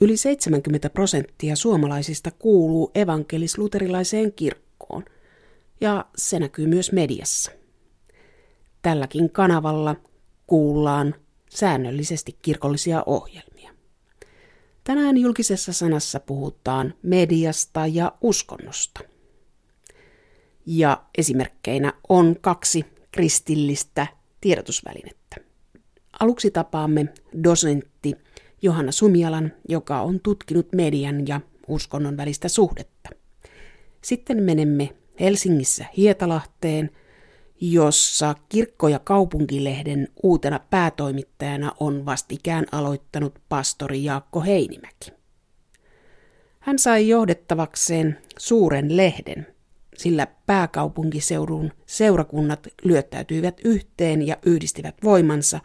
Yli 70 prosenttia suomalaisista kuuluu evankelis-luterilaiseen kirkkoon, ja se näkyy myös mediassa. Tälläkin kanavalla kuullaan säännöllisesti kirkollisia ohjelmia. Tänään julkisessa sanassa puhutaan mediasta ja uskonnosta. Ja esimerkkeinä on kaksi kristillistä tiedotusvälinettä. Aluksi tapaamme dosentti Johanna Sumialan, joka on tutkinut median ja uskonnon välistä suhdetta. Sitten menemme Helsingissä Hietalahteen, jossa Kirkko- ja kaupunkilehden uutena päätoimittajana on vastikään aloittanut pastori Jaakko Heinimäki. Hän sai johdettavakseen suuren lehden, sillä pääkaupunkiseudun seurakunnat lyöttäytyivät yhteen ja yhdistivät voimansa,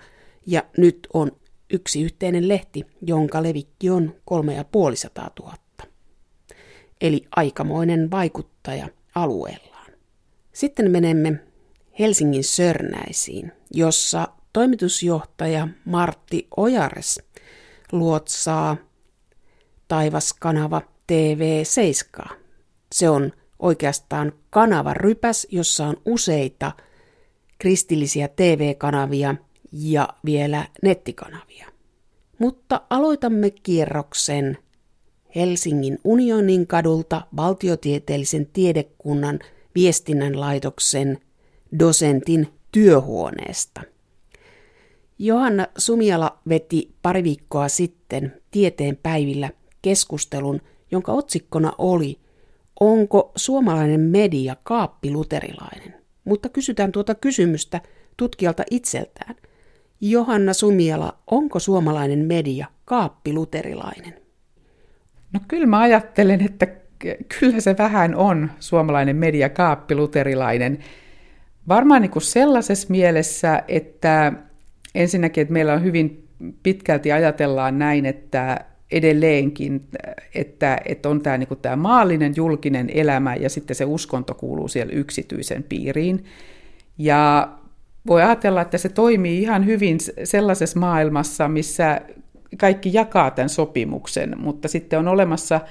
ja nyt on yksi yhteinen lehti, jonka levikki on kolme ja tuhatta. Eli aikamoinen vaikuttaja alueellaan. Sitten menemme Helsingin Sörnäisiin, jossa toimitusjohtaja Martti Ojares luotsaa Taivaskanava TV7. Se on oikeastaan kanava rypäs, jossa on useita kristillisiä TV-kanavia ja vielä nettikanavia. Mutta aloitamme kierroksen Helsingin unionin kadulta valtiotieteellisen tiedekunnan viestinnän laitoksen dosentin työhuoneesta. Johanna Sumiala veti pari viikkoa sitten tieteen päivillä keskustelun, jonka otsikkona oli Onko suomalainen media kaappiluterilainen? Mutta kysytään tuota kysymystä tutkijalta itseltään. Johanna Sumiala, onko suomalainen media kaappiluterilainen? No kyllä mä ajattelen, että kyllä se vähän on suomalainen media kaappiluterilainen. Varmaan niin kuin sellaisessa mielessä, että ensinnäkin, että meillä on hyvin pitkälti ajatellaan näin, että edelleenkin, että, että on tämä, niin kuin tämä maallinen julkinen elämä ja sitten se uskonto kuuluu siellä yksityisen piiriin. Ja voi ajatella, että se toimii ihan hyvin sellaisessa maailmassa, missä kaikki jakaa tämän sopimuksen, mutta sitten on olemassa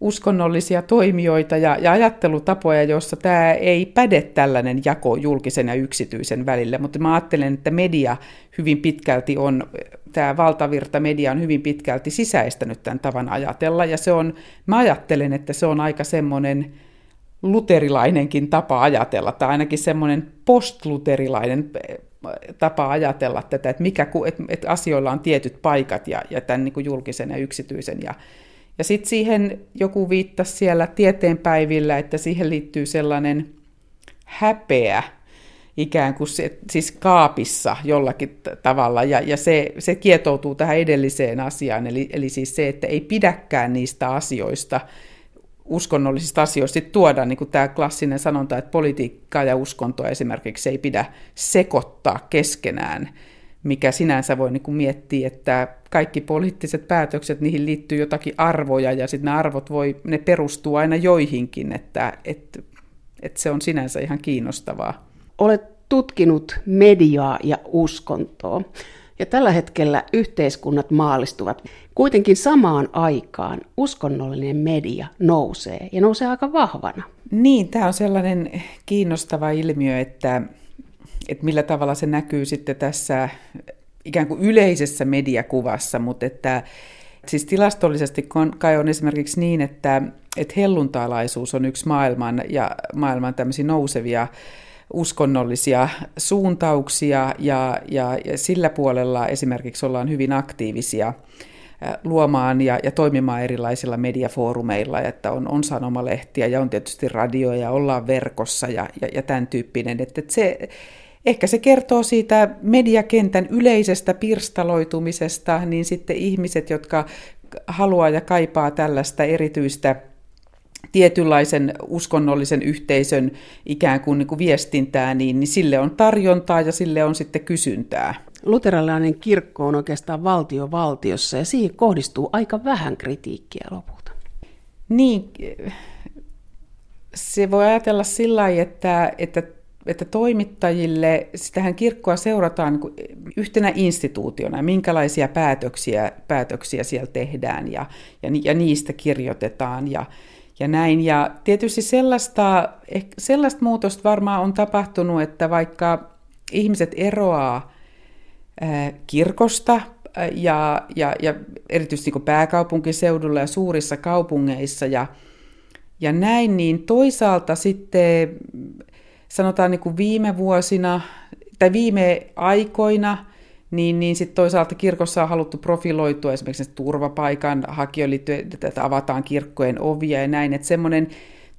uskonnollisia toimijoita ja, ja ajattelutapoja, joissa tämä ei päde tällainen jako julkisen ja yksityisen välillä, mutta mä ajattelen, että media hyvin pitkälti on, tämä valtavirta media on hyvin pitkälti sisäistänyt tämän tavan ajatella, ja se on, mä ajattelen, että se on aika semmoinen luterilainenkin tapa ajatella, tai ainakin semmoinen postluterilainen eh, tapa ajatella tätä, että, mikä, että, asioilla on tietyt paikat ja, ja tämän niin kuin julkisen ja yksityisen, ja ja sitten siihen joku viittasi siellä tieteenpäivillä, että siihen liittyy sellainen häpeä, ikään kuin se, siis kaapissa jollakin tavalla, ja, ja se, se kietoutuu tähän edelliseen asiaan, eli, eli siis se, että ei pidäkään niistä asioista, uskonnollisista asioista tuoda niin kuin tämä klassinen sanonta, että politiikkaa ja uskontoa esimerkiksi ei pidä sekoittaa keskenään, mikä sinänsä voi niin kuin miettiä, että kaikki poliittiset päätökset, niihin liittyy jotakin arvoja, ja sitten ne arvot voi, ne perustuu aina joihinkin, että, että, että se on sinänsä ihan kiinnostavaa. Olet tutkinut mediaa ja uskontoa, ja tällä hetkellä yhteiskunnat maallistuvat. Kuitenkin samaan aikaan uskonnollinen media nousee, ja nousee aika vahvana. Niin, tämä on sellainen kiinnostava ilmiö, että että millä tavalla se näkyy sitten tässä ikään kuin yleisessä mediakuvassa, mutta että siis tilastollisesti kai on esimerkiksi niin, että, että helluntaalaisuus on yksi maailman ja maailman tämmöisiä nousevia uskonnollisia suuntauksia ja, ja, ja sillä puolella esimerkiksi ollaan hyvin aktiivisia luomaan ja, ja toimimaan erilaisilla mediafoorumeilla, että on, on sanomalehtiä ja on tietysti radio ja ollaan verkossa ja, ja, ja tämän tyyppinen. Että, että se, Ehkä se kertoo siitä mediakentän yleisestä pirstaloitumisesta, niin sitten ihmiset, jotka haluaa ja kaipaa tällaista erityistä tietynlaisen uskonnollisen yhteisön ikään kuin, niin kuin viestintää, niin, niin sille on tarjontaa ja sille on sitten kysyntää. Luterilainen kirkko on oikeastaan valtio valtiossa ja siihen kohdistuu aika vähän kritiikkiä lopulta. Niin, se voi ajatella sillä lailla, että, että että toimittajille, sitähän kirkkoa seurataan niin yhtenä instituutiona, minkälaisia päätöksiä, päätöksiä siellä tehdään ja, ja, ja niistä kirjoitetaan ja, ja näin. Ja tietysti sellaista, sellaista muutosta varmaan on tapahtunut, että vaikka ihmiset eroaa kirkosta ja, ja, ja erityisesti niin pääkaupunkiseudulla ja suurissa kaupungeissa ja, ja näin, niin toisaalta sitten sanotaan niin kuin viime vuosina tai viime aikoina, niin, niin sitten toisaalta kirkossa on haluttu profiloitua esimerkiksi turvapaikan hakijoille että avataan kirkkojen ovia ja näin, että semmoinen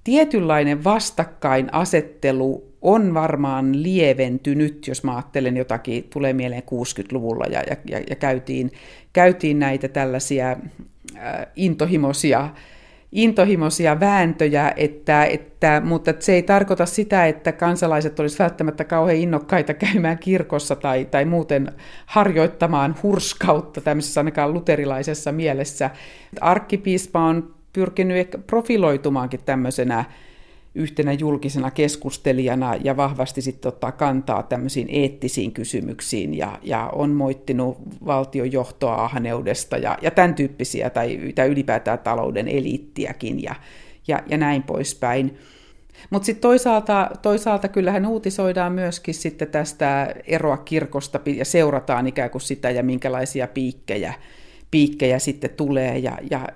tietynlainen vastakkainasettelu on varmaan lieventynyt, jos mä ajattelen jotakin, tulee mieleen 60-luvulla ja, ja, ja käytiin, käytiin näitä tällaisia äh, intohimoisia intohimoisia vääntöjä, että, että, mutta se ei tarkoita sitä, että kansalaiset olisivat välttämättä kauhean innokkaita käymään kirkossa tai, tai muuten harjoittamaan hurskautta tämmöisessä ainakaan luterilaisessa mielessä. Arkkipiispa on pyrkinyt profiloitumaankin tämmöisenä yhtenä julkisena keskustelijana ja vahvasti sitten ottaa kantaa tämmöisiin eettisiin kysymyksiin ja, ja on moittinut valtiojohtoa ahneudesta ja, ja tämän tyyppisiä tai, tai ylipäätään talouden eliittiäkin ja, ja, ja näin poispäin. Mutta sitten toisaalta, toisaalta kyllähän uutisoidaan myöskin sitten tästä eroa kirkosta ja seurataan ikään kuin sitä ja minkälaisia piikkejä piikkejä sitten tulee ja, ja,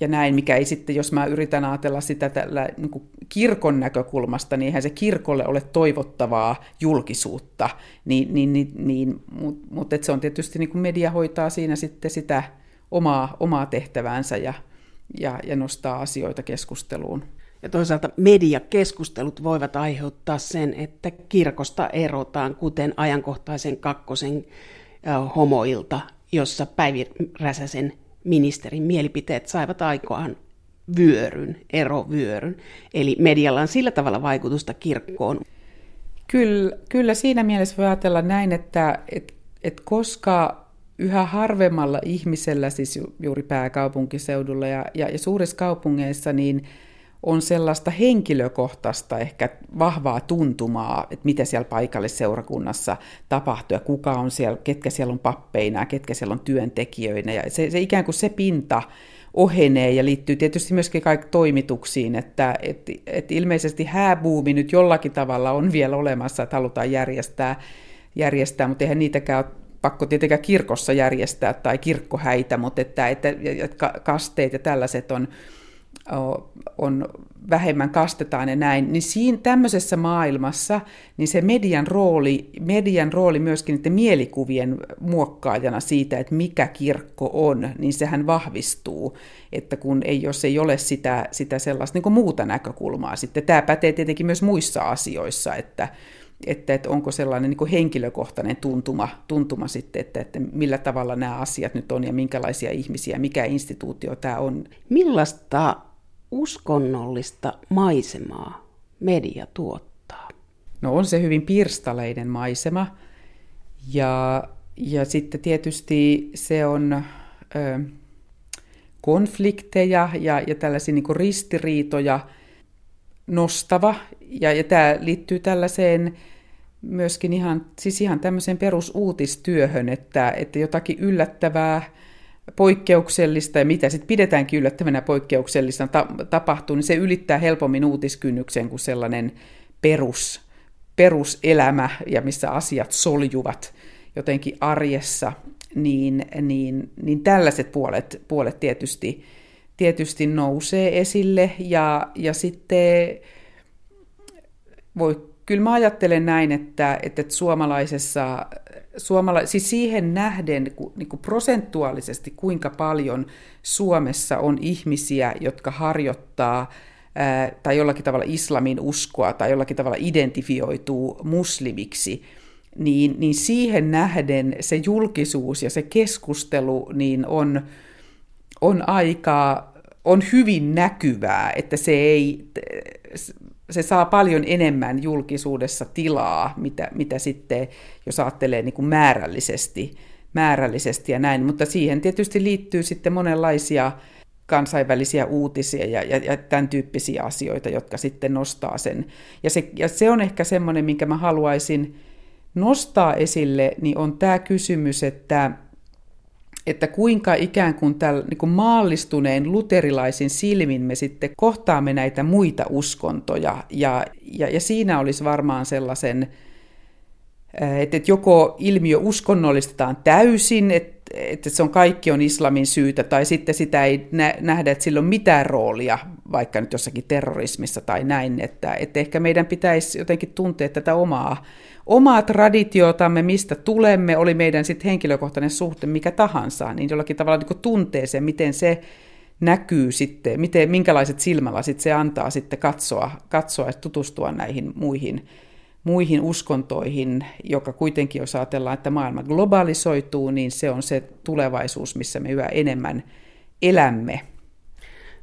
ja näin, mikä ei sitten, jos mä yritän ajatella sitä tällä niin kuin kirkon näkökulmasta, niin eihän se kirkolle ole toivottavaa julkisuutta, niin, niin, niin, niin, mutta mut se on tietysti niin kuin media hoitaa siinä sitten sitä omaa, omaa tehtäväänsä ja, ja, ja nostaa asioita keskusteluun. Ja toisaalta mediakeskustelut voivat aiheuttaa sen, että kirkosta erotaan, kuten ajankohtaisen kakkosen homoilta jossa Päivi Räsäsen ministerin mielipiteet saivat aikaan vyöryn, erovyöryn. Eli medialla on sillä tavalla vaikutusta kirkkoon. Kyllä, kyllä siinä mielessä voi ajatella näin, että et, et koska yhä harvemmalla ihmisellä, siis juuri pääkaupunkiseudulla ja, ja, ja suurissa kaupungeissa, niin on sellaista henkilökohtaista, ehkä vahvaa tuntumaa, että mitä siellä paikallisseurakunnassa tapahtuu ja kuka on siellä, ketkä siellä on pappeina ja ketkä siellä on työntekijöinä. Ja se, se ikään kuin se pinta ohenee ja liittyy tietysti myöskin kaikki toimituksiin, että et, et ilmeisesti hääbuumi nyt jollakin tavalla on vielä olemassa, että halutaan järjestää, järjestää mutta eihän niitäkään ole pakko tietenkään kirkossa järjestää tai kirkkohäitä, mutta että, että, että kasteet ja tällaiset on, on vähemmän kastetaan ja näin, niin siinä tämmöisessä maailmassa niin se median rooli, median rooli myöskin niiden mielikuvien muokkaajana siitä, että mikä kirkko on, niin sehän vahvistuu, että kun ei, jos ei ole sitä, sitä sellaista niin muuta näkökulmaa sitten. Tämä pätee tietenkin myös muissa asioissa, että, että, että onko sellainen niin henkilökohtainen tuntuma, tuntuma sitten, että, että millä tavalla nämä asiat nyt on ja minkälaisia ihmisiä, mikä instituutio tämä on. Millaista uskonnollista maisemaa media tuottaa? No on se hyvin pirstaleinen maisema ja, ja sitten tietysti se on ö, konflikteja ja, ja tällaisia niin ristiriitoja nostava ja, ja tämä liittyy tällaiseen myöskin ihan, siis ihan tämmöiseen perusuutistyöhön, että, että jotakin yllättävää, poikkeuksellista ja mitä sitten pidetäänkin yllättävänä poikkeuksellista ta- tapahtuu, niin se ylittää helpommin uutiskynnyksen kuin sellainen perus, peruselämä ja missä asiat soljuvat jotenkin arjessa, niin, niin, niin tällaiset puolet, puolet tietysti, tietysti nousee esille ja, ja sitten voi kyllä mä ajattelen näin, että, että suomalaisessa, suomala, siis siihen nähden niin kuin prosentuaalisesti, kuinka paljon Suomessa on ihmisiä, jotka harjoittaa tai jollakin tavalla islamin uskoa tai jollakin tavalla identifioituu muslimiksi, niin, niin siihen nähden se julkisuus ja se keskustelu niin on, on aika, on hyvin näkyvää, että se ei, se saa paljon enemmän julkisuudessa tilaa, mitä, mitä sitten, jos ajattelee niin kuin määrällisesti, määrällisesti ja näin. Mutta siihen tietysti liittyy sitten monenlaisia kansainvälisiä uutisia ja, ja, ja tämän tyyppisiä asioita, jotka sitten nostaa sen. Ja se, ja se on ehkä semmoinen, minkä mä haluaisin nostaa esille, niin on tämä kysymys, että, että kuinka ikään kuin, tällä, niin kuin maallistuneen luterilaisin silmin me sitten kohtaamme näitä muita uskontoja. Ja, ja, ja siinä olisi varmaan sellaisen, että joko ilmiö uskonnollistetaan täysin, että että se on kaikki on islamin syytä, tai sitten sitä ei nähdä, että sillä on mitään roolia, vaikka nyt jossakin terrorismissa tai näin, että, että ehkä meidän pitäisi jotenkin tuntea tätä omaa, omaa traditiotamme, mistä tulemme, oli meidän sitten henkilökohtainen suhte mikä tahansa, niin jollakin tavalla niin tuntee sen, miten se näkyy sitten, miten, minkälaiset silmälasit se antaa sitten katsoa, katsoa ja tutustua näihin muihin muihin uskontoihin, joka kuitenkin, jos ajatellaan, että maailma globalisoituu, niin se on se tulevaisuus, missä me yhä enemmän elämme.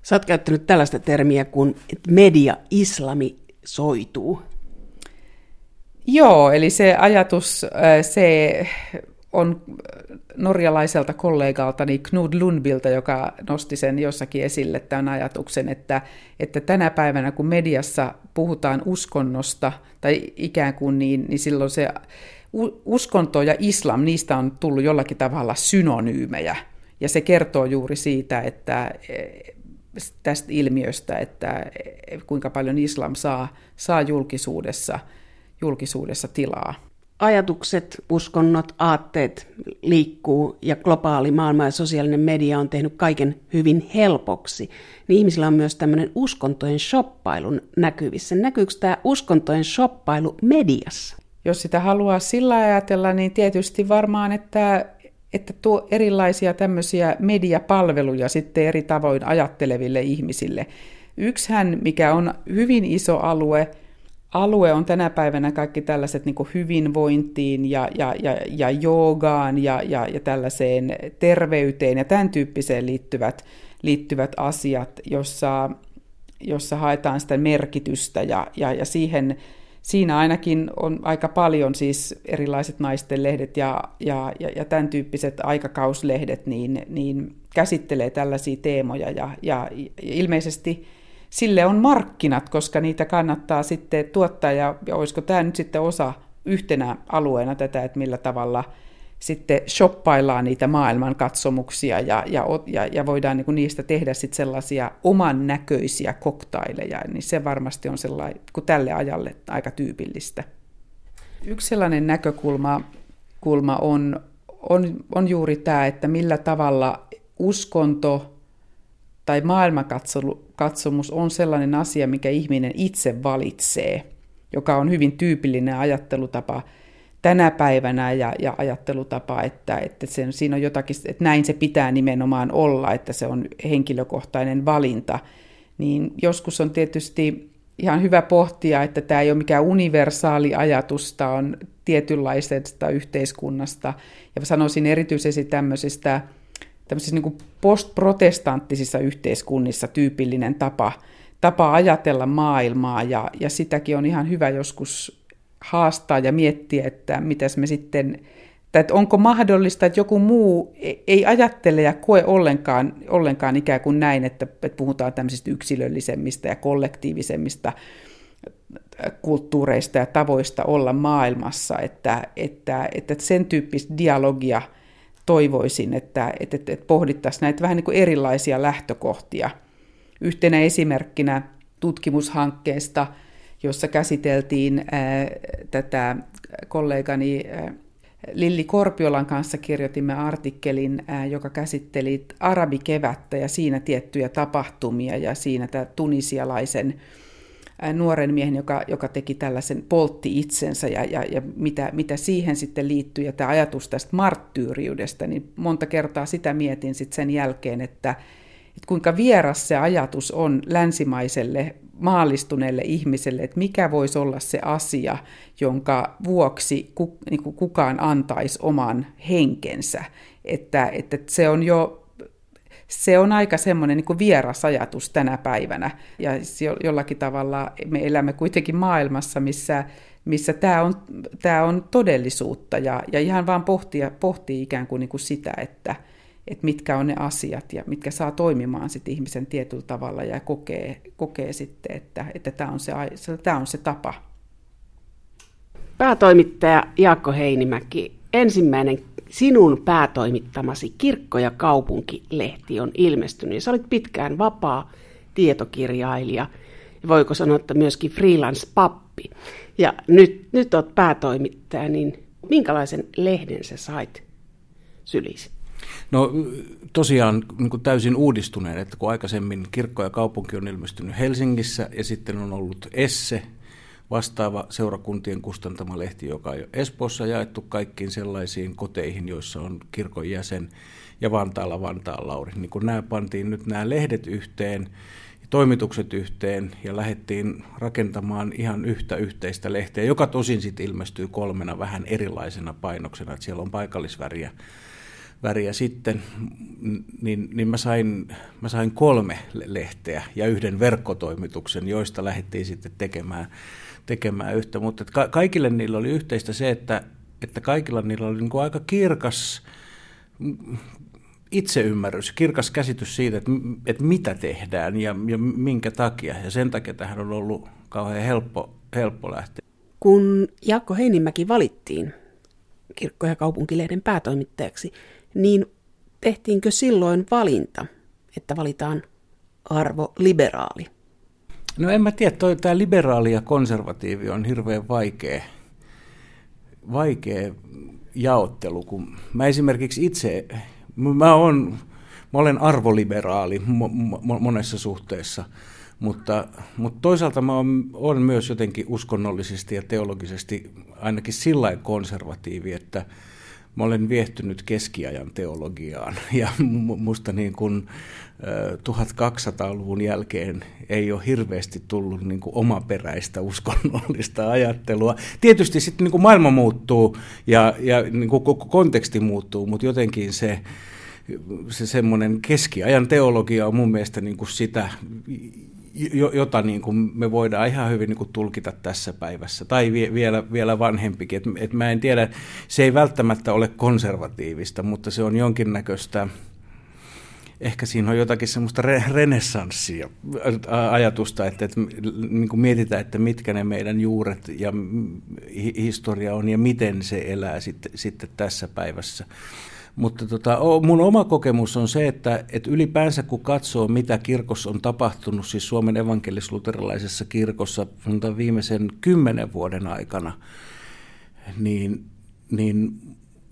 Sä oot käyttänyt tällaista termiä kuin media islami soituu. Joo, eli se ajatus, se on norjalaiselta kollegaltani Knud Lundbilta, joka nosti sen jossakin esille tämän ajatuksen, että, että tänä päivänä kun mediassa puhutaan uskonnosta tai ikään kuin niin, niin silloin se uskonto ja islam, niistä on tullut jollakin tavalla synonyymejä. Ja se kertoo juuri siitä, että tästä ilmiöstä, että kuinka paljon islam saa, saa julkisuudessa, julkisuudessa tilaa ajatukset, uskonnot, aatteet liikkuu ja globaali maailma ja sosiaalinen media on tehnyt kaiken hyvin helpoksi, niin ihmisillä on myös tämmöinen uskontojen shoppailun näkyvissä. Näkyykö tämä uskontojen shoppailu mediassa? Jos sitä haluaa sillä ajatella, niin tietysti varmaan, että, että tuo erilaisia tämmöisiä mediapalveluja sitten eri tavoin ajatteleville ihmisille. Yksihän, mikä on hyvin iso alue, alue on tänä päivänä kaikki tällaiset niin hyvinvointiin ja, ja, ja, ja joogaan ja, ja, ja tällaiseen terveyteen ja tämän tyyppiseen liittyvät, liittyvät asiat, jossa, jossa haetaan sitä merkitystä ja, ja, ja siihen, siinä ainakin on aika paljon siis erilaiset naisten lehdet ja, ja, ja, ja tämän tyyppiset aikakauslehdet niin, niin käsittelee tällaisia teemoja ja, ja ilmeisesti sille on markkinat, koska niitä kannattaa sitten tuottaa, ja, ja olisiko tämä nyt sitten osa yhtenä alueena tätä, että millä tavalla sitten shoppaillaan niitä maailman katsomuksia ja, ja, ja, ja voidaan niin niistä tehdä sitten sellaisia oman näköisiä koktaileja, niin se varmasti on sellainen, kun tälle ajalle aika tyypillistä. Yksi sellainen näkökulma kulma on, on, on juuri tämä, että millä tavalla uskonto tai maailmankatsomus on sellainen asia, mikä ihminen itse valitsee, joka on hyvin tyypillinen ajattelutapa tänä päivänä ja, ja ajattelutapa, että, että sen, siinä on jotakin, että näin se pitää nimenomaan olla, että se on henkilökohtainen valinta, niin joskus on tietysti ihan hyvä pohtia, että tämä ei ole mikään universaali ajatus, tämä on tietynlaisesta yhteiskunnasta, ja sanoisin erityisesti tämmöisistä tämmöisissä niin postprotestanttisissa yhteiskunnissa tyypillinen tapa, tapa ajatella maailmaa, ja, ja sitäkin on ihan hyvä joskus haastaa ja miettiä, että mitäs me sitten, että onko mahdollista, että joku muu e, ei ajattele ja koe ollenkaan, ollenkaan ikään kuin näin, että, että puhutaan tämmöisistä yksilöllisemmistä ja kollektiivisemmista kulttuureista ja tavoista olla maailmassa, että, että, että sen tyyppistä dialogia – toivoisin, että, että, että, että pohdittaisiin näitä vähän niin kuin erilaisia lähtökohtia. Yhtenä esimerkkinä tutkimushankkeesta, jossa käsiteltiin ää, tätä kollegani ää, Lilli Korpiolan kanssa kirjoitimme artikkelin, ää, joka käsitteli arabikevättä ja siinä tiettyjä tapahtumia ja siinä tämä tunisialaisen nuoren miehen, joka, joka teki tällaisen, poltti itsensä ja, ja, ja mitä, mitä siihen sitten liittyy. Ja tämä ajatus tästä marttyyriudesta, niin monta kertaa sitä mietin sitten sen jälkeen, että, että kuinka vieras se ajatus on länsimaiselle maallistuneelle ihmiselle, että mikä voisi olla se asia, jonka vuoksi niin kukaan antaisi oman henkensä. Että, että se on jo se on aika semmoinen niin vieras ajatus tänä päivänä. Ja jollakin tavalla me elämme kuitenkin maailmassa, missä, missä tämä on, tämä on todellisuutta ja, ja ihan vaan pohtia, pohtii ikään kuin, niin kuin sitä, että, että mitkä on ne asiat ja mitkä saa toimimaan sit ihmisen tietyllä tavalla ja kokee, kokee sitten, että, että tämä on se, tämä on se tapa. Päätoimittaja Jaakko Heinimäki, ensimmäinen sinun päätoimittamasi Kirkko ja kaupunki-lehti on ilmestynyt. Sä olit pitkään vapaa tietokirjailija ja voiko sanoa, että myöskin freelance-pappi. Ja nyt, nyt olet päätoimittaja, niin minkälaisen lehden sä sait sylisi? No tosiaan niin kuin täysin uudistuneen, että kun aikaisemmin kirkko ja kaupunki on ilmestynyt Helsingissä ja sitten on ollut Esse, vastaava seurakuntien kustantama lehti, joka on jo Espoossa jaettu kaikkiin sellaisiin koteihin, joissa on kirkon jäsen ja Vantaalla Vantaan Lauri. Niin kun nämä pantiin nyt nämä lehdet yhteen, toimitukset yhteen ja lähdettiin rakentamaan ihan yhtä yhteistä lehteä, joka tosin sitten ilmestyy kolmena vähän erilaisena painoksena, että siellä on paikallisväriä väriä sitten, niin, niin mä, sain, mä sain kolme lehteä ja yhden verkkotoimituksen, joista lähdettiin sitten tekemään, tekemään yhtä. Mutta ka- kaikille niillä oli yhteistä se, että, että kaikilla niillä oli niin kuin aika kirkas itseymmärrys, kirkas käsitys siitä, että, että mitä tehdään ja, ja minkä takia. Ja sen takia tähän on ollut kauhean helppo, helppo lähteä. Kun Jaakko Heinimäki valittiin kirkko- ja kaupunkilehden päätoimittajaksi, niin tehtiinkö silloin valinta, että valitaan arvo liberaali? No en mä tiedä, toi, tämä liberaali ja konservatiivi on hirveän vaikea, vaikea jaottelu, kun mä esimerkiksi itse, mä, on, mä olen arvoliberaali mo- mo- monessa suhteessa, mutta, mutta toisaalta mä olen myös jotenkin uskonnollisesti ja teologisesti ainakin sillä konservatiivi, että mä olen viehtynyt keskiajan teologiaan ja musta niin kuin 1200-luvun jälkeen ei ole hirveästi tullut niin kuin omaperäistä uskonnollista ajattelua. Tietysti sitten niin kuin maailma muuttuu ja, ja niin kuin koko konteksti muuttuu, mutta jotenkin se, se semmoinen keskiajan teologia on mun mielestä niin kuin sitä, jota niin kuin me voidaan ihan hyvin niin kuin tulkita tässä päivässä, tai vielä, vielä vanhempikin. Et, et mä en tiedä, se ei välttämättä ole konservatiivista, mutta se on jonkinnäköistä, ehkä siinä on jotakin semmoista re- renessanssia ajatusta, että, että niin kuin mietitään, että mitkä ne meidän juuret ja historia on ja miten se elää sitten, sitten tässä päivässä. Mutta tota, mun oma kokemus on se, että, että ylipäänsä kun katsoo, mitä kirkossa on tapahtunut, siis Suomen evankelis-luterilaisessa kirkossa viimeisen kymmenen vuoden aikana, niin, niin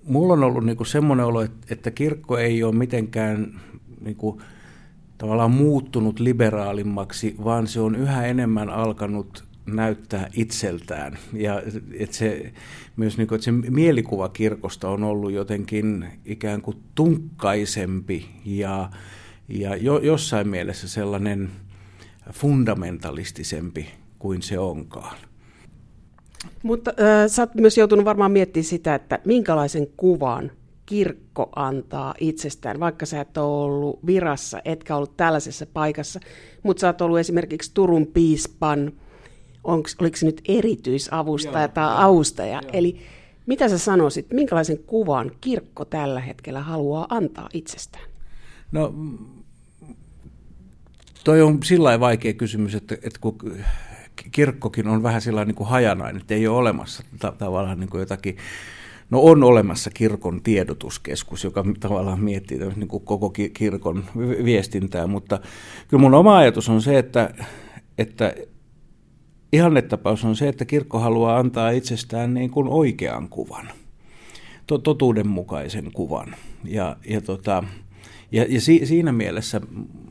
mulla on ollut niinku semmoinen olo, että, että kirkko ei ole mitenkään niinku, tavallaan muuttunut liberaalimmaksi, vaan se on yhä enemmän alkanut näyttää itseltään. Ja että se, myös niin kuin, että se mielikuva kirkosta on ollut jotenkin ikään kuin tunkkaisempi ja, ja jo, jossain mielessä sellainen fundamentalistisempi kuin se onkaan. Mutta äh, sä oot myös joutunut varmaan miettimään sitä, että minkälaisen kuvan kirkko antaa itsestään, vaikka sä et ole ollut virassa, etkä ollut tällaisessa paikassa, mutta sä oot ollut esimerkiksi Turun piispan onks, oliko se nyt erityisavustaja Joo, tai avustaja. Jo. Eli mitä sä sanoisit, minkälaisen kuvan kirkko tällä hetkellä haluaa antaa itsestään? No, toi on sillä vaikea kysymys, että, että kun kirkkokin on vähän sillä niin kuin hajanainen, että ei ole olemassa ta- tavallaan niin kuin jotakin No on olemassa kirkon tiedotuskeskus, joka tavallaan miettii niin kuin koko kirkon viestintää, mutta kyllä mun oma ajatus on se, että, että ihannetapaus on se, että kirkko haluaa antaa itsestään niin kuin oikean kuvan, to, totuudenmukaisen kuvan. Ja, ja, tota, ja, ja si, siinä mielessä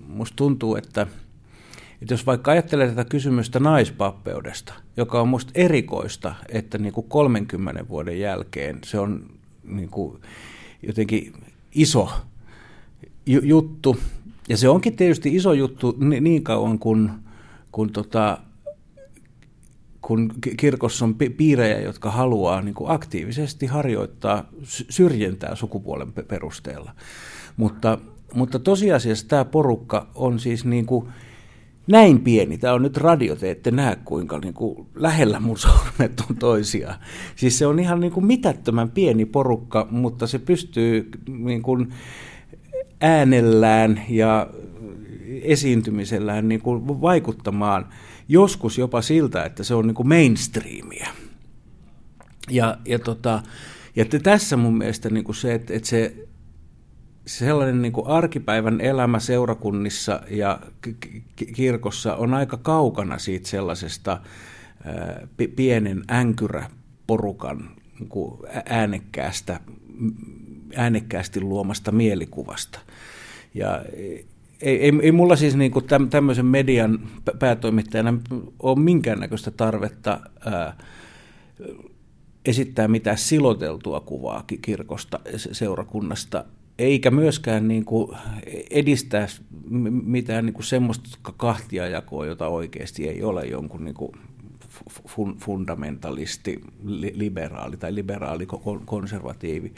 musta tuntuu, että, että jos vaikka ajattelee tätä kysymystä naispappeudesta, joka on musta erikoista, että niin kuin 30 vuoden jälkeen se on niin kuin jotenkin iso juttu, ja se onkin tietysti iso juttu niin kauan kuin kun tota, kun kirkossa on piirejä, jotka haluaa niin kuin aktiivisesti harjoittaa syrjintää sukupuolen perusteella. Mutta, mutta tosiasiassa tämä porukka on siis niin kuin näin pieni. Tämä on nyt radio, te ette näe kuinka niin kuin lähellä mun sormet on toisiaan. Siis se on ihan niin kuin mitättömän pieni porukka, mutta se pystyy niin kuin äänellään ja esiintymisellään niin kuin vaikuttamaan joskus jopa siltä, että se on niin kuin mainstreamia. Ja, ja, tota, ja tässä mun mielestä niin kuin se, että, että se sellainen niin kuin arkipäivän elämä seurakunnissa ja kirkossa on aika kaukana siitä sellaisesta pienen änkyräporukan niin kuin äänekkäästä, äänekkäästi luomasta mielikuvasta. Ja ei, ei, ei mulla siis niin kuin tämmöisen median päätoimittajana ole minkäännäköistä tarvetta ää, esittää mitään siloteltua kuvaa kirkosta, seurakunnasta, eikä myöskään niin kuin edistää mitään niin kuin semmoista kahtiajakoa, jota oikeasti ei ole jonkun niin kuin fundamentalisti, liberaali tai liberaali konservatiivi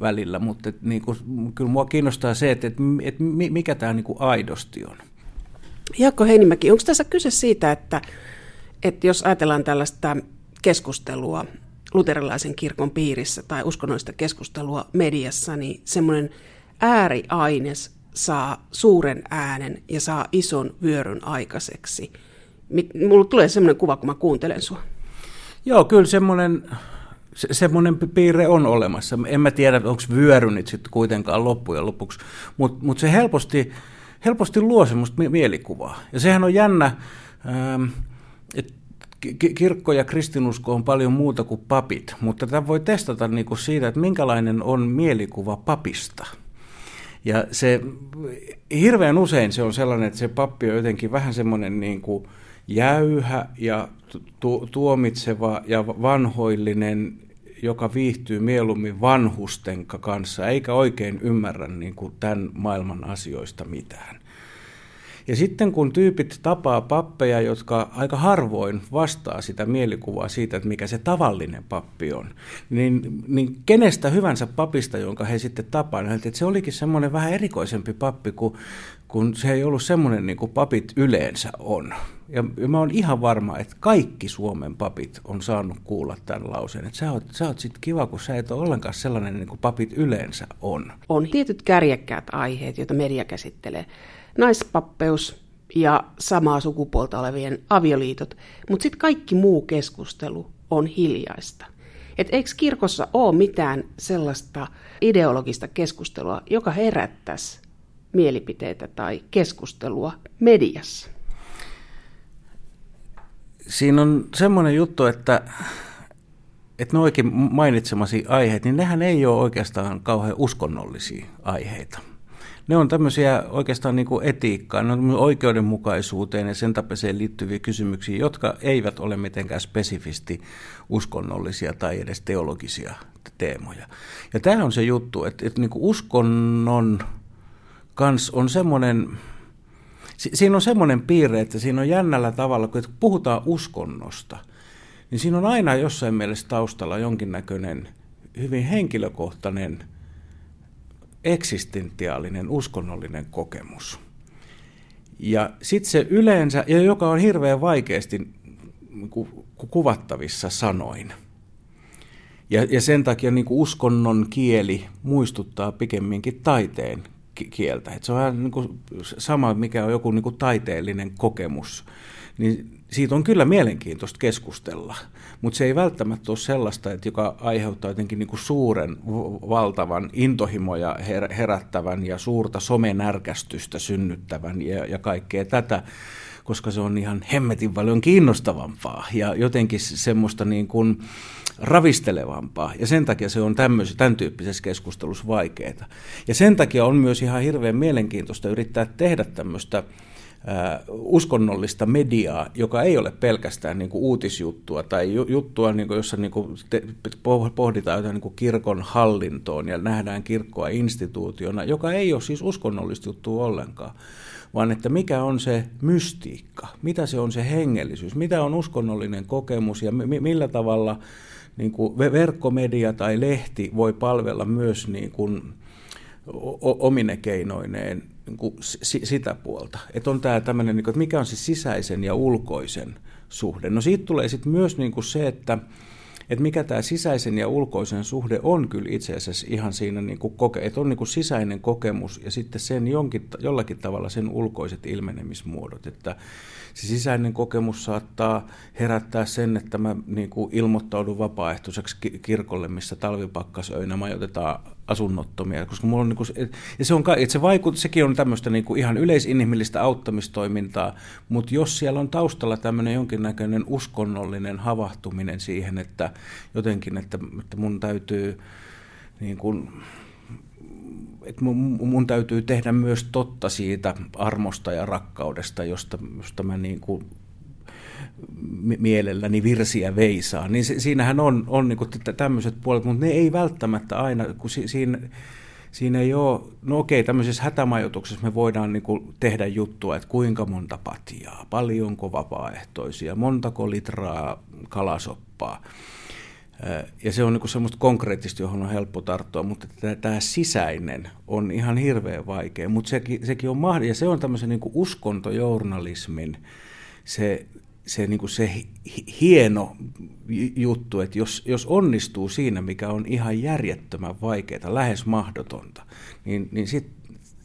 välillä, mutta et, niin kuin, kyllä mua kiinnostaa se, että, että, että mikä tämä niin kuin aidosti on. Jaakko Heinimäki, onko tässä kyse siitä, että, että jos ajatellaan tällaista keskustelua luterilaisen kirkon piirissä tai uskonnollista keskustelua mediassa, niin semmoinen ääriaines saa suuren äänen ja saa ison vyöryn aikaiseksi. Mulla tulee semmoinen kuva, kun mä kuuntelen sua. Joo, kyllä semmoinen, se, semmoinen piirre on olemassa. En mä tiedä, onko vyöry nyt sitten kuitenkaan loppujen lopuksi, mutta mut se helposti, helposti luo semmoista mielikuvaa. Ja sehän on jännä, ähm, että kirkko ja kristinusko on paljon muuta kuin papit, mutta tätä voi testata niin kuin siitä, että minkälainen on mielikuva papista. Ja se hirveän usein se on sellainen, että se pappi on jotenkin vähän semmoinen niin jäyhä ja tu- tuomitseva ja vanhoillinen, joka viihtyy mieluummin vanhusten kanssa, eikä oikein ymmärrä niin kuin tämän maailman asioista mitään. Ja sitten kun tyypit tapaa pappeja, jotka aika harvoin vastaa sitä mielikuvaa siitä, että mikä se tavallinen pappi on, niin, niin kenestä hyvänsä papista, jonka he sitten tapaa, niin että se olikin semmoinen vähän erikoisempi pappi, kun, kun se ei ollut semmoinen niin kuin papit yleensä on. Ja, ja mä oon ihan varma, että kaikki Suomen papit on saanut kuulla tämän lauseen, että sä oot, sä oot sit kiva, kun sä et ole ollenkaan sellainen niin kuin papit yleensä on. On tietyt kärjekkäät aiheet, joita media käsittelee naispappeus ja samaa sukupuolta olevien avioliitot, mutta sitten kaikki muu keskustelu on hiljaista. Et eikö kirkossa ole mitään sellaista ideologista keskustelua, joka herättäisi mielipiteitä tai keskustelua mediassa? Siinä on semmoinen juttu, että, että noikin mainitsemasi aiheet, niin nehän ei ole oikeastaan kauhean uskonnollisia aiheita ne on tämmöisiä oikeastaan niin kuin etiikkaa, ne on oikeudenmukaisuuteen ja sen tapaiseen liittyviä kysymyksiä, jotka eivät ole mitenkään spesifisti uskonnollisia tai edes teologisia teemoja. Ja tämä on se juttu, että, että niin kuin uskonnon kanssa on semmoinen, siinä on semmoinen piirre, että siinä on jännällä tavalla, kun puhutaan uskonnosta, niin siinä on aina jossain mielessä taustalla jonkinnäköinen hyvin henkilökohtainen – eksistentiaalinen uskonnollinen kokemus. Ja sitten se yleensä, ja joka on hirveän vaikeasti kuvattavissa sanoin. Ja, ja sen takia niin uskonnon kieli muistuttaa pikemminkin taiteen kieltä. Et se on niin kuin sama, mikä on joku niin kuin taiteellinen kokemus. Niin siitä on kyllä mielenkiintoista keskustella, mutta se ei välttämättä ole sellaista, että joka aiheuttaa jotenkin niin kuin suuren, valtavan intohimoja herättävän ja suurta somenärkästystä synnyttävän ja, ja kaikkea tätä, koska se on ihan hemmetin paljon kiinnostavampaa ja jotenkin semmoista niin kuin ravistelevampaa. Ja sen takia se on tämmöisessä, tämän tyyppisessä keskustelussa vaikeaa. Ja sen takia on myös ihan hirveän mielenkiintoista yrittää tehdä tämmöistä uskonnollista mediaa, joka ei ole pelkästään niin kuin uutisjuttua tai juttua, niin kuin, jossa niin kuin te, pohditaan jotain niin kuin kirkon hallintoon ja nähdään kirkkoa instituutiona, joka ei ole siis uskonnollista juttua ollenkaan, vaan että mikä on se mystiikka, mitä se on se hengellisyys, mitä on uskonnollinen kokemus ja mi- millä tavalla niin kuin verkkomedia tai lehti voi palvella myös niin kuin omine keinoineen niin kuin sitä puolta. Että on tämä tämmöinen, niin kuin, että mikä on se sisäisen ja ulkoisen suhde. No siitä tulee sitten myös niin kuin se, että, että mikä tämä sisäisen ja ulkoisen suhde on kyllä itse asiassa ihan siinä, niin kuin koke, että on niin kuin sisäinen kokemus ja sitten sen jonkin, jollakin tavalla sen ulkoiset ilmenemismuodot, että se sisäinen kokemus saattaa herättää sen, että mä niin kuin ilmoittaudun vapaaehtoiseksi kirkolle, missä talvipakkasöinä majoitetaan asunnottomia, koska mulla on niin kuin, ja se on, että se vaikut, sekin on tämmöistä niin kuin ihan yleisinhimillistä auttamistoimintaa, mutta jos siellä on taustalla tämmöinen jonkinnäköinen uskonnollinen havahtuminen siihen, että jotenkin, että, että mun täytyy niin kuin, että mun, mun täytyy tehdä myös totta siitä armosta ja rakkaudesta, josta, josta mä niin kuin mielelläni virsiä veisaa. Niin se, siinähän on, on niin kuin tämmöiset puolet, mutta ne ei välttämättä aina, kun si, siinä, siinä ei ole, no okei, tämmöisessä hätämajoituksessa me voidaan niin kuin tehdä juttua, että kuinka monta patjaa, paljonko vapaaehtoisia, montako litraa kalasoppaa. Ja se on niin semmoista konkreettista, johon on helppo tarttua, mutta tämä sisäinen on ihan hirveän vaikea. Mutta sekin, sekin on mahdollista, ja se on tämmöisen niin uskontojournalismin se, se, niin se hieno juttu, että jos, jos onnistuu siinä, mikä on ihan järjettömän vaikeaa, lähes mahdotonta, niin, niin, sit,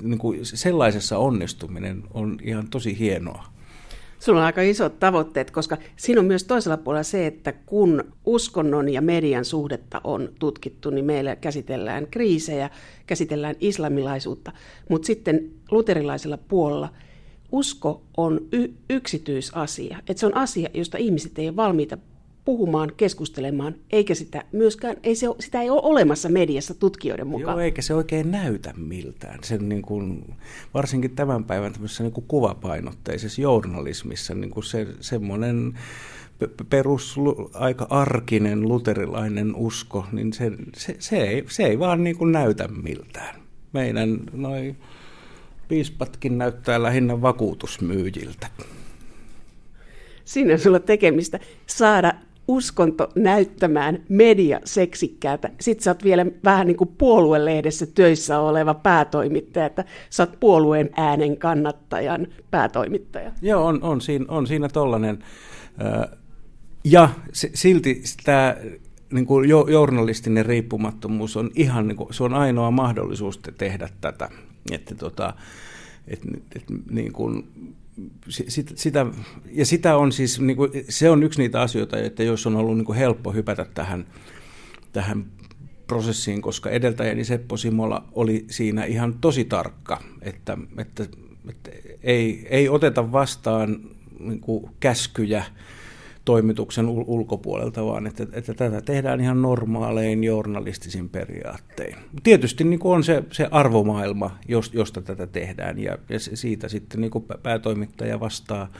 niin sellaisessa onnistuminen on ihan tosi hienoa. Sulla on aika isot tavoitteet, koska siinä on myös toisella puolella se, että kun uskonnon ja median suhdetta on tutkittu, niin meillä käsitellään kriisejä, käsitellään islamilaisuutta, mutta sitten luterilaisella puolella usko on y- yksityisasia. Että se on asia, josta ihmiset ei ole valmiita puhumaan, keskustelemaan, eikä sitä myöskään, ei se, sitä ei ole olemassa mediassa tutkijoiden mukaan. Joo, eikä se oikein näytä miltään. Sen niin kuin, varsinkin tämän päivän niin kuin kuvapainotteisessa journalismissa niin kuin se, semmoinen perus, aika arkinen luterilainen usko, niin se, se, se, ei, se ei vaan niin kuin näytä miltään. Meidän noin piispatkin näyttää lähinnä vakuutusmyyjiltä. Siinä on sulla tekemistä saada uskonto näyttämään media seksikkäältä. Sitten sä oot vielä vähän niin kuin puoluelehdessä töissä oleva päätoimittaja, että sä oot puolueen äänen kannattajan päätoimittaja. Joo, on, on, siinä, on siinä tollainen. Ja silti tämä niin kuin journalistinen riippumattomuus on ihan, niin kuin, se on ainoa mahdollisuus tehdä tätä. Että tota, et, et, niin kuin, sitä, ja sitä on siis, niin kuin, se on yksi niitä asioita, että jos on ollut niin kuin helppo hypätä tähän, tähän prosessiin, koska edeltäjäni Seppo Simola oli siinä ihan tosi tarkka, että, että, että ei, ei oteta vastaan niin kuin käskyjä toimituksen ulkopuolelta, vaan että, että tätä tehdään ihan normaalein journalistisin periaattein. Tietysti niin on se, se arvomaailma, josta tätä tehdään, ja, ja siitä sitten niin päätoimittaja vastaa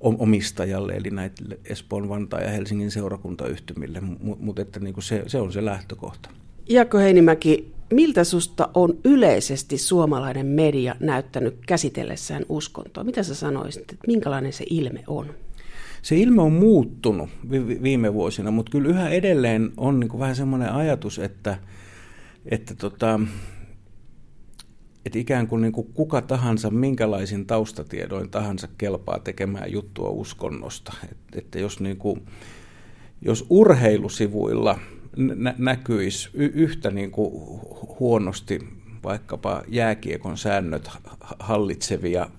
omistajalle, eli näille Espoon, Vantaa ja Helsingin seurakuntayhtymille, mutta että niin se, se on se lähtökohta. Jaakko Heinimäki, miltä susta on yleisesti suomalainen media näyttänyt käsitellessään uskontoa? Mitä sä sanoisit, että minkälainen se ilme on? Se ilme on muuttunut viime vuosina, mutta kyllä yhä edelleen on niin kuin vähän semmoinen ajatus, että, että, tota, että ikään kuin, niin kuin kuka tahansa, minkälaisin taustatiedoin tahansa kelpaa tekemään juttua uskonnosta. Että, että jos, niin kuin, jos urheilusivuilla nä- näkyisi y- yhtä niin kuin huonosti vaikkapa jääkiekon säännöt hallitsevia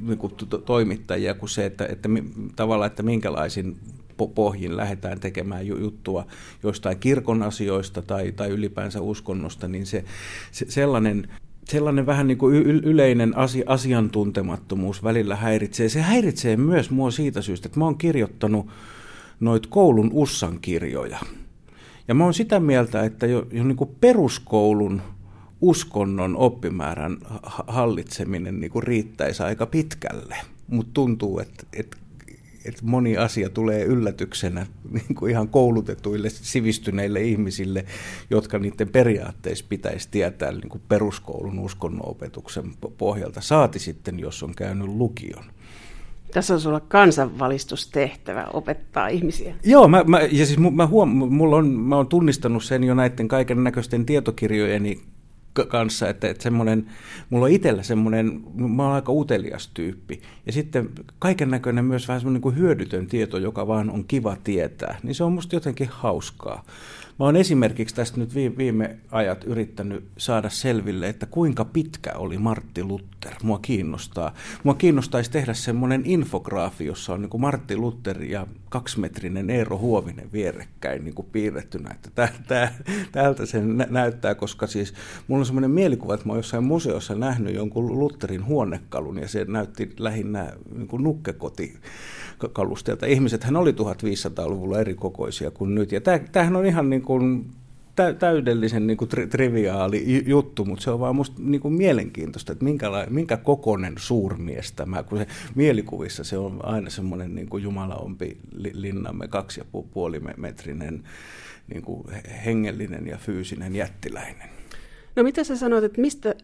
niin kuin toimittajia kuin se, että, että tavallaan, että minkälaisin pohjin lähdetään tekemään juttua jostain kirkon asioista tai, tai ylipäänsä uskonnosta, niin se, se sellainen sellainen vähän niin kuin yleinen asia, asiantuntemattomuus välillä häiritsee. Se häiritsee myös mua siitä syystä, että mä oon kirjoittanut noit koulun ussan kirjoja. Ja mä oon sitä mieltä, että jo, jo niin kuin peruskoulun uskonnon oppimäärän hallitseminen niin kuin riittäisi aika pitkälle, mutta tuntuu, että, että, että moni asia tulee yllätyksenä niin kuin ihan koulutetuille, sivistyneille ihmisille, jotka niiden periaatteessa pitäisi tietää niin kuin peruskoulun uskonnonopetuksen pohjalta, saati sitten, jos on käynyt lukion. Tässä on sulla kansanvalistustehtävä opettaa ihmisiä. Joo, mä, mä, ja siis mä, huom, mulla on, mä oon tunnistanut sen jo näiden kaiken näköisten tietokirjojeni kanssa, että, että semmoinen, mulla on itsellä semmoinen, mä oon aika utelias tyyppi. Ja sitten kaiken näköinen myös vähän semmoinen niin hyödytön tieto, joka vaan on kiva tietää, niin se on musta jotenkin hauskaa. Mä oon esimerkiksi tästä nyt viime ajat yrittänyt saada selville, että kuinka pitkä oli Martti Luther. Mua kiinnostaa. Mua kiinnostaisi tehdä semmoinen infograafi, jossa on niin kuin Martti Luther ja kaksimetrinen Eero Huovinen vierekkäin niin kuin piirrettynä. Että tää, tää, tältä se näyttää, koska siis mulla on semmoinen mielikuva, että mä oon jossain museossa nähnyt jonkun Lutherin huonekalun ja se näytti lähinnä niin kuin nukkekoti kalusteelta. Ihmisethän oli 1500-luvulla eri kokoisia kuin nyt. Ja tämähän on ihan niin kuin täydellisen niin kuin tri- triviaali juttu, mutta se on vaan musta niin kuin mielenkiintoista, että minkä, minkä kokonen suurmies tämä, kun se mielikuvissa se on aina semmoinen niin kuin jumalaompi linnamme kaksi ja puoli metrinen niin kuin hengellinen ja fyysinen jättiläinen. No mitä sä sanoit, että mistä ö,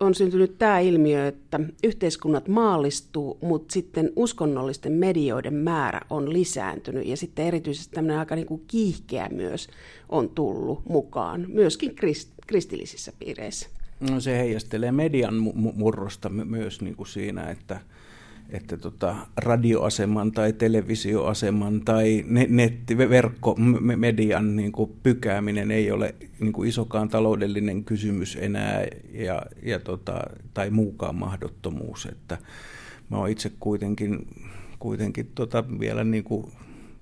on syntynyt tämä ilmiö, että yhteiskunnat maallistuu, mutta sitten uskonnollisten medioiden määrä on lisääntynyt ja sitten erityisesti tämmöinen aika niin kuin kiihkeä myös on tullut mukaan, myöskin krist, kristillisissä piireissä? No se heijastelee median murrosta myös niin kuin siinä, että että tota, radioaseman tai televisioaseman tai nettiverkkomedian niin kuin pykääminen ei ole niin kuin isokaan taloudellinen kysymys enää ja, ja tota, tai muukaan mahdottomuus. Että mä oon itse kuitenkin, kuitenkin tota vielä niin kuin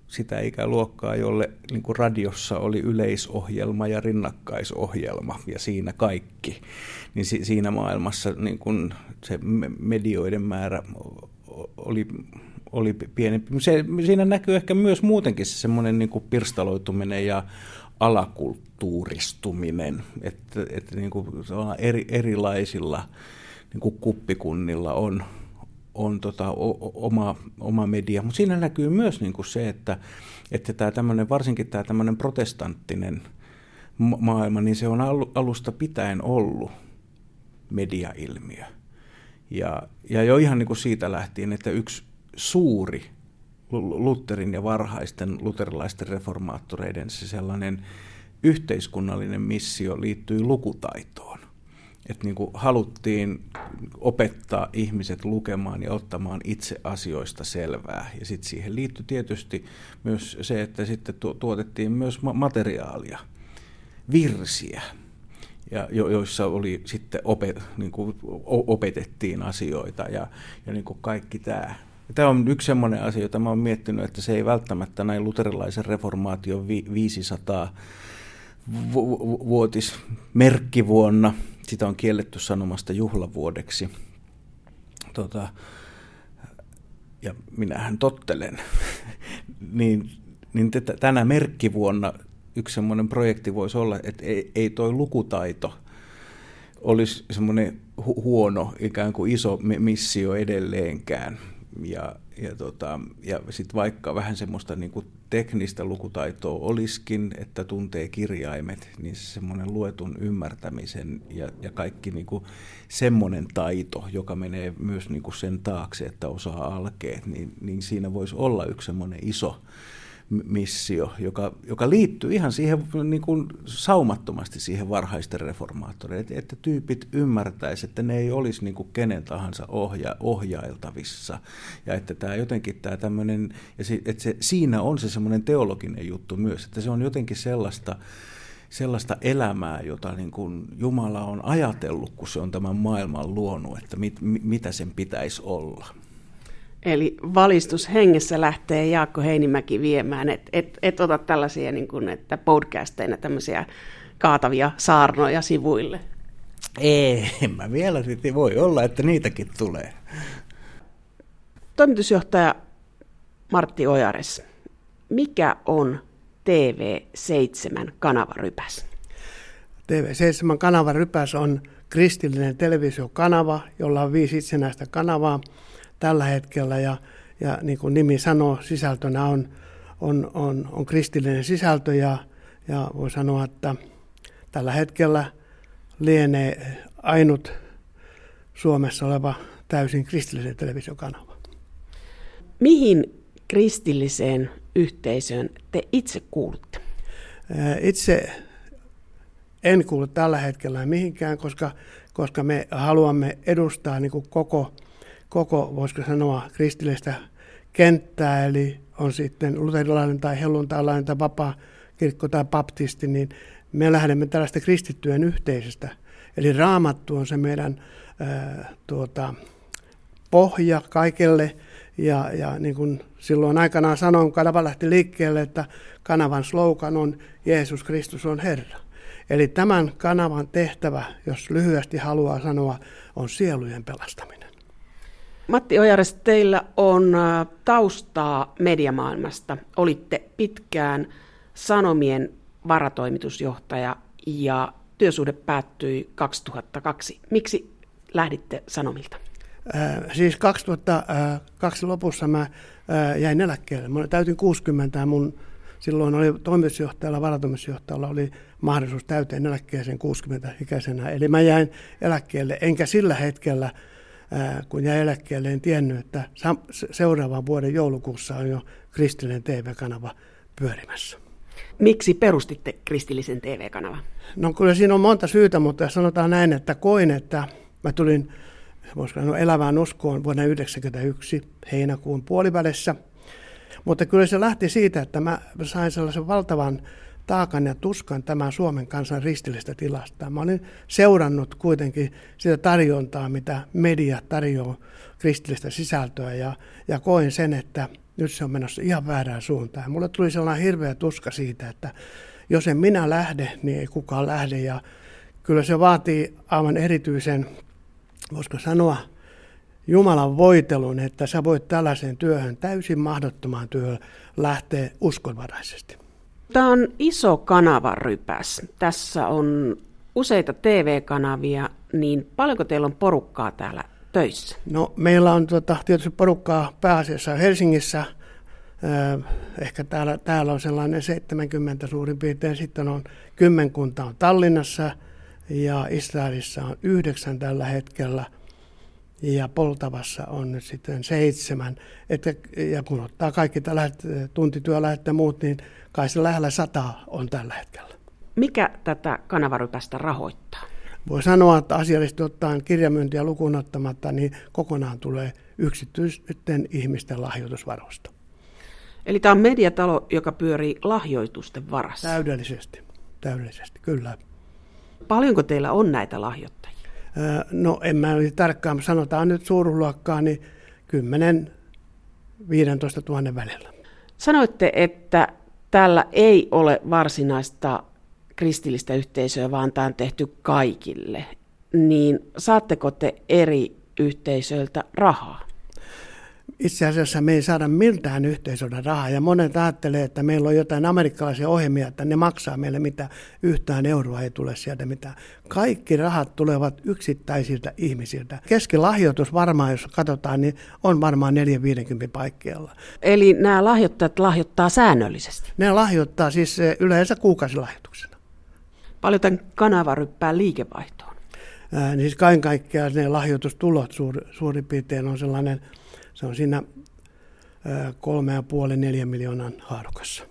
sitä ikäluokkaa, jolle niin kuin radiossa oli yleisohjelma ja rinnakkaisohjelma ja siinä kaikki, niin si- siinä maailmassa niin kuin se medioiden määrä oli, oli pienempi. Se, siinä näkyy ehkä myös muutenkin se semmoinen niin kuin pirstaloituminen ja alakulttuuristuminen, että, että niin kuin eri, erilaisilla niin kuin kuppikunnilla on, on tota, o, oma, oma media, mutta siinä näkyy myös niin kuin se, että, että tämä tämmöinen, varsinkin tämä tämmöinen protestanttinen maailma, niin se on alusta pitäen ollut mediailmiö. Ja, ja jo ihan niin kuin siitä lähtien, että yksi suuri Lutherin ja varhaisten luterilaisten reformaattoreiden se sellainen yhteiskunnallinen missio liittyi lukutaitoon. Että niin kuin haluttiin opettaa ihmiset lukemaan ja ottamaan itse asioista selvää. Ja sitten siihen liittyi tietysti myös se, että sitten tuotettiin myös materiaalia, virsiä, ja jo, joissa oli sitten opet, niin kuin opetettiin asioita ja, ja niin kuin kaikki tämä. Tämä on yksi sellainen asia, jota mä olen miettinyt, että se ei välttämättä näin luterilaisen reformaation 500 vuotis merkkivuonna, sitä on kielletty sanomasta juhlavuodeksi. Tota, ja minähän tottelen, niin, niin tänä merkkivuonna yksi semmoinen projekti voisi olla, että ei, ei toi lukutaito olisi semmoinen hu- huono, ikään kuin iso missio edelleenkään. Ja, ja, tota, ja sitten vaikka vähän semmoista niin kuin teknistä lukutaitoa olisikin, että tuntee kirjaimet, niin se semmoinen luetun ymmärtämisen ja, ja kaikki niin kuin semmoinen taito, joka menee myös niin kuin sen taakse, että osaa alkeet, niin, niin siinä voisi olla yksi semmoinen iso missio, joka, joka liittyy ihan siihen niin kuin saumattomasti siihen varhaisten reformaattoreihin, että, että tyypit ymmärtäisivät, että ne ei olisi niin kuin kenen tahansa ohja, ohjailtavissa. Ja että tämä jotenkin tämä tämmöinen, ja se, että se, siinä on se semmoinen teologinen juttu myös, että se on jotenkin sellaista, sellaista elämää, jota niin kuin Jumala on ajatellut, kun se on tämän maailman luonut, että mit, mitä sen pitäisi olla. Eli valistushengessä lähtee Jaakko Heinimäki viemään, että et, et ota tällaisia niin kuin, että podcasteina tämmöisiä kaatavia saarnoja sivuille. Ei, en mä vielä sitten voi olla, että niitäkin tulee. Toimitusjohtaja Martti Ojares, mikä on TV7 kanavarypäs? TV7 kanavarypäs on kristillinen televisiokanava, jolla on viisi itsenäistä kanavaa – tällä hetkellä ja, ja niin kuin nimi sanoo, sisältönä on, on, on, on kristillinen sisältö ja, ja voi sanoa, että tällä hetkellä lienee ainut Suomessa oleva täysin kristillinen televisiokanava. Mihin kristilliseen yhteisöön te itse kuulutte? Itse en kuulu tällä hetkellä mihinkään, koska, koska me haluamme edustaa niin kuin koko, koko, voisiko sanoa, kristillistä kenttää, eli on sitten luterilainen tai helluntalainen tai vapaa kirkko tai baptisti, niin me lähdemme tällaista kristittyjen yhteisöstä. Eli raamattu on se meidän ää, tuota, pohja kaikelle. Ja, ja niin kuin silloin aikanaan sanoin, kun kanava lähti liikkeelle, että kanavan slogan on Jeesus Kristus on Herra. Eli tämän kanavan tehtävä, jos lyhyesti haluaa sanoa, on sielujen pelastaminen. Matti Ojares, teillä on taustaa mediamaailmasta. Olitte pitkään Sanomien varatoimitusjohtaja ja työsuhde päättyi 2002. Miksi lähditte Sanomilta? Äh, siis 2002 lopussa mä äh, jäin eläkkeelle. Mä täytin 60 ja mun silloin oli toimitusjohtajalla, varatoimitusjohtajalla oli mahdollisuus täyteen eläkkeeseen 60-ikäisenä. Eli mä jäin eläkkeelle, enkä sillä hetkellä, äh, kun jäin eläkkeelle, en tiennyt, että seuraavan vuoden joulukuussa on jo kristillinen TV-kanava pyörimässä. Miksi perustitte kristillisen TV-kanavan? No kyllä siinä on monta syytä, mutta sanotaan näin, että koin, että mä tulin voisiko sanoa elävään uskoon vuonna 1991 heinäkuun puolivälissä. Mutta kyllä se lähti siitä, että mä sain sellaisen valtavan taakan ja tuskan tämän Suomen kansan ristillistä tilasta. Mä olin seurannut kuitenkin sitä tarjontaa, mitä media tarjoaa kristillistä sisältöä ja, ja koin sen, että nyt se on menossa ihan väärään suuntaan. Mulle tuli sellainen hirveä tuska siitä, että jos en minä lähde, niin ei kukaan lähde. Ja kyllä se vaatii aivan erityisen, voisiko sanoa, Jumalan voitelun, että sä voit tällaiseen työhön, täysin mahdottomaan työhön, lähteä uskonvaraisesti. Tämä on iso kanavarypäs. Tässä on useita TV-kanavia, niin paljonko teillä on porukkaa täällä töissä? No meillä on tuota, tietysti porukkaa pääasiassa Helsingissä. Ehkä täällä, täällä on sellainen 70 suurin piirtein. Sitten on kymmenkunta on Tallinnassa ja Israelissa on yhdeksän tällä hetkellä. Ja Poltavassa on nyt sitten seitsemän. Että, ja kun ottaa kaikki tällä tuntityölähet ja muut, niin kai se lähellä sata on tällä hetkellä. Mikä tätä kanavarypästä rahoittaa? voi sanoa, että asiallisesti ottaen kirjamyyntiä lukuun ottamatta, niin kokonaan tulee yksityisten ihmisten lahjoitusvaroista. Eli tämä on mediatalo, joka pyörii lahjoitusten varassa? Täydellisesti, täydellisesti, kyllä. Paljonko teillä on näitä lahjoittajia? No en mä nyt tarkkaan, sanotaan nyt suuruusluokkaa, niin 10 15 000 välillä. Sanoitte, että tällä ei ole varsinaista kristillistä yhteisöä, vaan tämä on tehty kaikille, niin saatteko te eri yhteisöiltä rahaa? Itse asiassa me ei saada miltään yhteisöltä rahaa ja monet ajattelee, että meillä on jotain amerikkalaisia ohjelmia, että ne maksaa meille mitä yhtään euroa ei tule sieltä mitään. Kaikki rahat tulevat yksittäisiltä ihmisiltä. Keskilahjoitus varmaan, jos katsotaan, niin on varmaan 450 paikkeilla. Eli nämä lahjoittajat lahjoittaa säännöllisesti? Ne lahjoittaa siis eh, yleensä kuukausilahjoituksena. Paljon tämän kanava ryppää liikevaihtoon? Niin siis kaiken kaikkiaan ne lahjoitustulot suur, suurin piirtein on sellainen, se on siinä kolme ja puoli, neljä miljoonan haarukassa.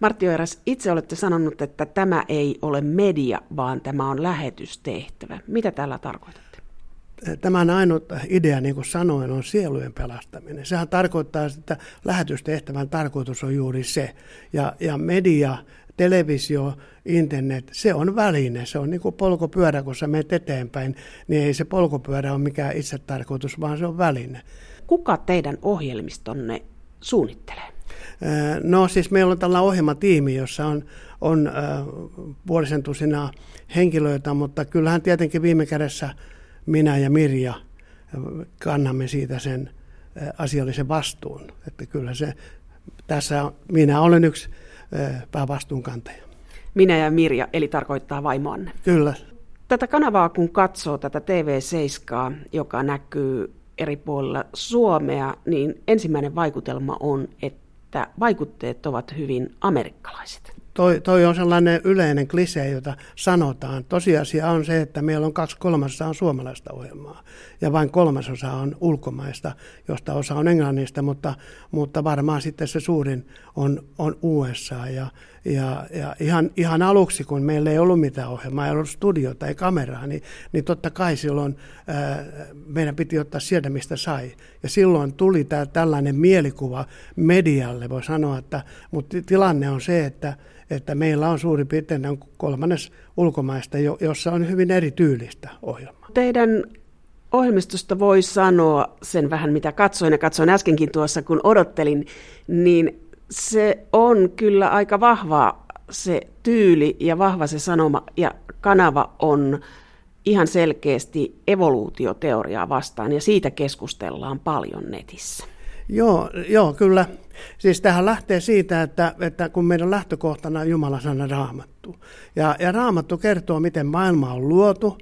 Martti Oiras, itse olette sanonut, että tämä ei ole media, vaan tämä on lähetystehtävä. Mitä tällä tarkoitatte? Tämän ainut idea, niin kuin sanoin, on sielujen pelastaminen. Sehän tarkoittaa, että lähetystehtävän tarkoitus on juuri se. Ja, ja media televisio, internet, se on väline. Se on niin kuin polkupyörä, kun sä menet eteenpäin, niin ei se polkupyörä ole mikään itse tarkoitus, vaan se on väline. Kuka teidän ohjelmistonne suunnittelee? No siis meillä on tällä ohjelmatiimi, jossa on, on äh, puolisen tusinaa henkilöitä, mutta kyllähän tietenkin viime kädessä minä ja Mirja kannamme siitä sen asiallisen vastuun. Että kyllä se, tässä minä olen yksi päävastuunkantaja. Minä ja Mirja, eli tarkoittaa vaimoanne. Kyllä. Tätä kanavaa kun katsoo, tätä TV7, joka näkyy eri puolilla Suomea, niin ensimmäinen vaikutelma on, että vaikutteet ovat hyvin amerikkalaiset toi, toi on sellainen yleinen klise, jota sanotaan. Tosiasia on se, että meillä on kaksi kolmasosaa on suomalaista ohjelmaa ja vain kolmasosa on ulkomaista, josta osa on englannista, mutta, mutta varmaan sitten se suurin on, on USA ja, Ja, ja ihan, ihan aluksi, kun meillä ei ollut mitään ohjelmaa, ei ollut studiota, ei kameraa, niin, niin totta kai silloin ää, meidän piti ottaa sieltä, mistä sai. Ja silloin tuli tää, tällainen mielikuva medialle, voi sanoa, että, mutta tilanne on se, että, että meillä on suurin piirtein kolmannes ulkomaista, jossa on hyvin erityylistä ohjelmaa. Teidän ohjelmistosta voi sanoa sen vähän, mitä katsoin ja katsoin äskenkin tuossa, kun odottelin, niin se on kyllä aika vahva se tyyli ja vahva se sanoma ja kanava on ihan selkeästi evoluutioteoriaa vastaan ja siitä keskustellaan paljon netissä. Joo, joo kyllä. Siis tähän lähtee siitä, että, että kun meidän lähtökohtana on Jumalan sana raamattu. Ja, ja raamattu kertoo, miten maailma on luotu.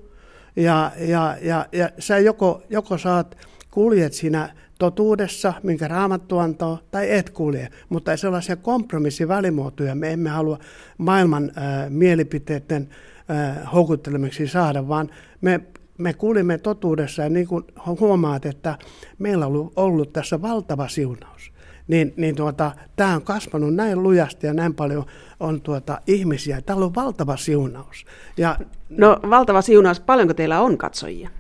Ja, ja, ja, ja sä joko, joko saat, kuljet siinä totuudessa, minkä raamattu antaa, tai et kulje. Mutta ei sellaisia kompromissivälimuotoja me emme halua maailman äh, mielipiteiden äh, houkuttelemiksi saada, vaan me me kuulimme totuudessa ja niin kuin huomaat, että meillä on ollut, ollut tässä valtava siunaus. Niin, niin tuota, tämä on kasvanut näin lujasti ja näin paljon on tuota, ihmisiä. Täällä on valtava siunaus. Ja, no valtava siunaus, paljonko teillä on katsojia?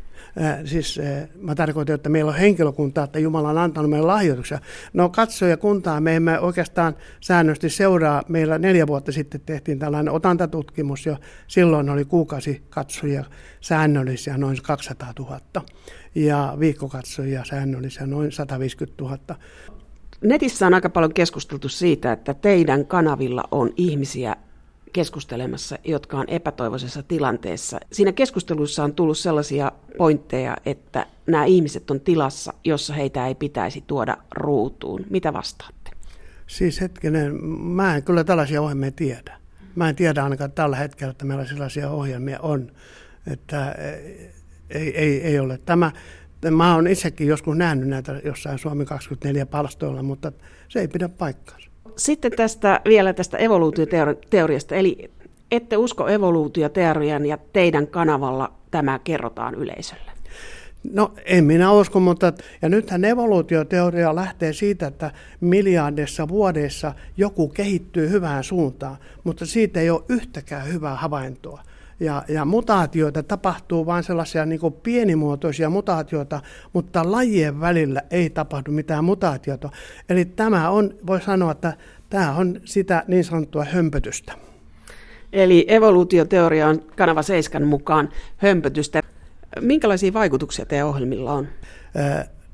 Äh, siis äh, mä tarkoitan, että meillä on henkilökuntaa, että Jumala on antanut meille lahjoituksia. No katsojakuntaa me emme oikeastaan säännöllisesti seuraa. Meillä neljä vuotta sitten tehtiin tällainen otantatutkimus jo. Silloin oli kuukausi katsojia säännöllisiä noin 200 000 ja viikkokatsojia säännöllisiä noin 150 000. Netissä on aika paljon keskusteltu siitä, että teidän kanavilla on ihmisiä, keskustelemassa, jotka on epätoivoisessa tilanteessa. Siinä keskustelussa on tullut sellaisia pointteja, että nämä ihmiset on tilassa, jossa heitä ei pitäisi tuoda ruutuun. Mitä vastaatte? Siis hetkinen, mä en kyllä tällaisia ohjelmia tiedä. Mä en tiedä ainakaan tällä hetkellä, että meillä sellaisia ohjelmia on. Että ei, ei, ei ole. Tämä, mä oon itsekin joskus nähnyt näitä jossain Suomi 24 palstoilla, mutta se ei pidä paikkaansa sitten tästä vielä tästä evoluutioteoriasta, eli ette usko evoluutioteorian ja teidän kanavalla tämä kerrotaan yleisölle? No en minä usko, mutta ja nythän evoluutioteoria lähtee siitä, että miljardissa vuodessa joku kehittyy hyvään suuntaan, mutta siitä ei ole yhtäkään hyvää havaintoa ja, ja mutaatioita tapahtuu vain sellaisia niin pienimuotoisia mutaatioita, mutta lajien välillä ei tapahdu mitään mutaatiota. Eli tämä on, voi sanoa, että tämä on sitä niin sanottua hömpötystä. Eli evoluutioteoria on kanava Seiskan mukaan hömpötystä. Minkälaisia vaikutuksia teidän ohjelmilla on?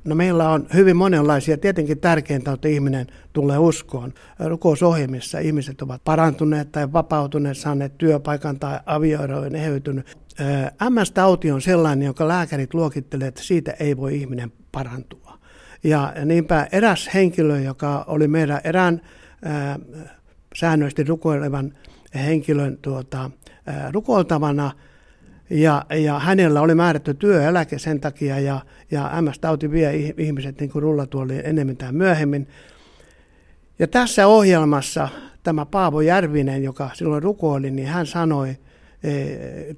No meillä on hyvin monenlaisia. Tietenkin tärkeintä on, että ihminen tulee uskoon. Rukousohjelmissa ihmiset ovat parantuneet tai vapautuneet, saaneet työpaikan tai avioerojen eheytynyt. MS-tauti on sellainen, jonka lääkärit luokittelee, että siitä ei voi ihminen parantua. Ja niinpä eräs henkilö, joka oli meidän erään ää, säännöllisesti rukoilevan henkilön tuota, rukoiltavana – ja, ja hänellä oli määrätty työeläke sen takia, ja, ja MS-tauti vie ihmiset niin kuin rullatuoliin enemmän tai myöhemmin. Ja tässä ohjelmassa tämä Paavo Järvinen, joka silloin rukoili, niin hän sanoi, e,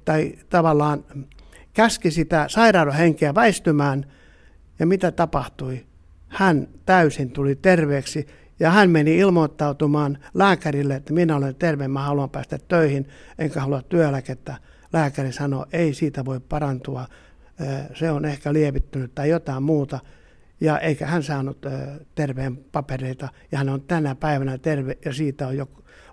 tai tavallaan käski sitä sairauden henkeä väistymään, ja mitä tapahtui? Hän täysin tuli terveeksi, ja hän meni ilmoittautumaan lääkärille, että minä olen terve, mä haluan päästä töihin, enkä halua työeläkettä lääkäri sanoi, ei siitä voi parantua, se on ehkä lievittynyt tai jotain muuta. Ja eikä hän saanut terveen papereita ja hän on tänä päivänä terve ja siitä on jo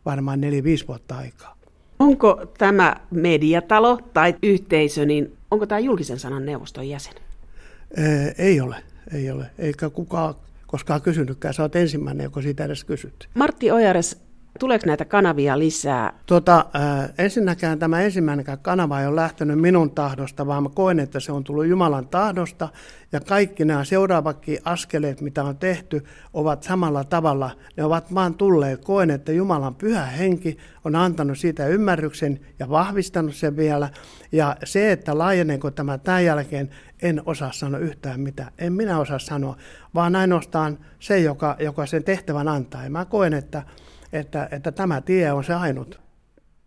varmaan 4-5 vuotta aikaa. Onko tämä mediatalo tai yhteisö, niin onko tämä julkisen sanan neuvoston jäsen? Ei ole, ei ole. Eikä kukaan koskaan kysynytkään. Sä oot ensimmäinen, joka siitä edes kysyt. Martti Ojares, Tuleeko näitä kanavia lisää? Tota, äh, ensinnäkään tämä ensimmäinen kanava ei ole lähtenyt minun tahdosta, vaan mä koen, että se on tullut Jumalan tahdosta. Ja kaikki nämä seuraavatkin askeleet, mitä on tehty, ovat samalla tavalla. Ne ovat vaan tulleet. Koen, että Jumalan pyhä henki on antanut siitä ymmärryksen ja vahvistanut sen vielä. Ja se, että laajenenko tämä tämän jälkeen, en osaa sanoa yhtään mitään. En minä osaa sanoa, vaan ainoastaan se, joka, joka sen tehtävän antaa. Ja mä koen, että että, että tämä tie on se ainut.